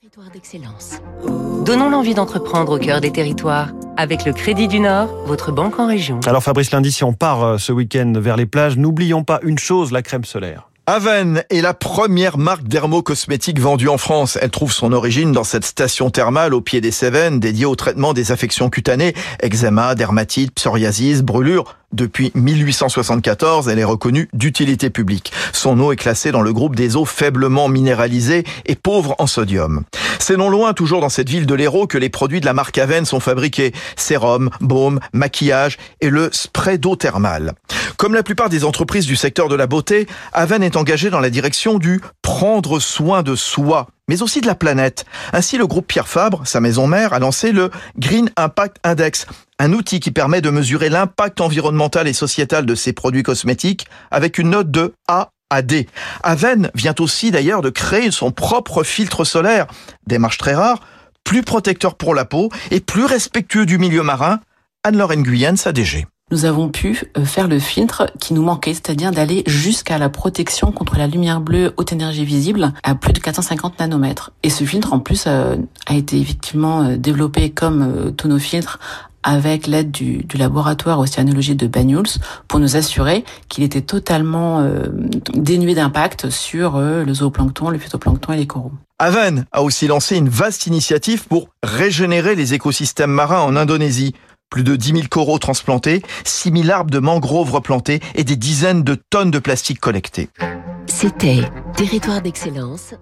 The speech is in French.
Territoire d'excellence. Donnons l'envie d'entreprendre au cœur des territoires. Avec le Crédit du Nord, votre banque en région. Alors Fabrice Lundi, si on part euh, ce week-end vers les plages, n'oublions pas une chose, la crème solaire. Aven est la première marque dermocosmétique vendue en France. Elle trouve son origine dans cette station thermale au pied des Cévennes dédiée au traitement des affections cutanées, eczéma, dermatite, psoriasis, brûlures. Depuis 1874, elle est reconnue d'utilité publique. Son eau est classée dans le groupe des eaux faiblement minéralisées et pauvres en sodium. C'est non loin, toujours dans cette ville de l'Hérault, que les produits de la marque Aven sont fabriqués. Sérum, baume, maquillage et le spray d'eau thermale. Comme la plupart des entreprises du secteur de la beauté, Aven est engagé dans la direction du prendre soin de soi mais aussi de la planète. Ainsi, le groupe Pierre Fabre, sa maison mère, a lancé le Green Impact Index, un outil qui permet de mesurer l'impact environnemental et sociétal de ses produits cosmétiques avec une note de A à D. Aven vient aussi d'ailleurs de créer son propre filtre solaire, démarche très rare, plus protecteur pour la peau et plus respectueux du milieu marin. Anne-Laure Nguyen, sa DG nous avons pu euh, faire le filtre qui nous manquait, c'est-à-dire d'aller jusqu'à la protection contre la lumière bleue haute énergie visible à plus de 450 nanomètres. Et ce filtre, en plus, euh, a été effectivement euh, développé comme tous nos avec l'aide du, laboratoire océanologie de Banyuls pour nous assurer qu'il était totalement dénué d'impact sur le zooplancton, le phytoplancton et les coraux. Aven a aussi lancé une vaste initiative pour régénérer les écosystèmes marins en Indonésie. Plus de 10 000 coraux transplantés, 6 000 arbres de mangroves replantés et des dizaines de tonnes de plastique collectées. C'était Territoire d'excellence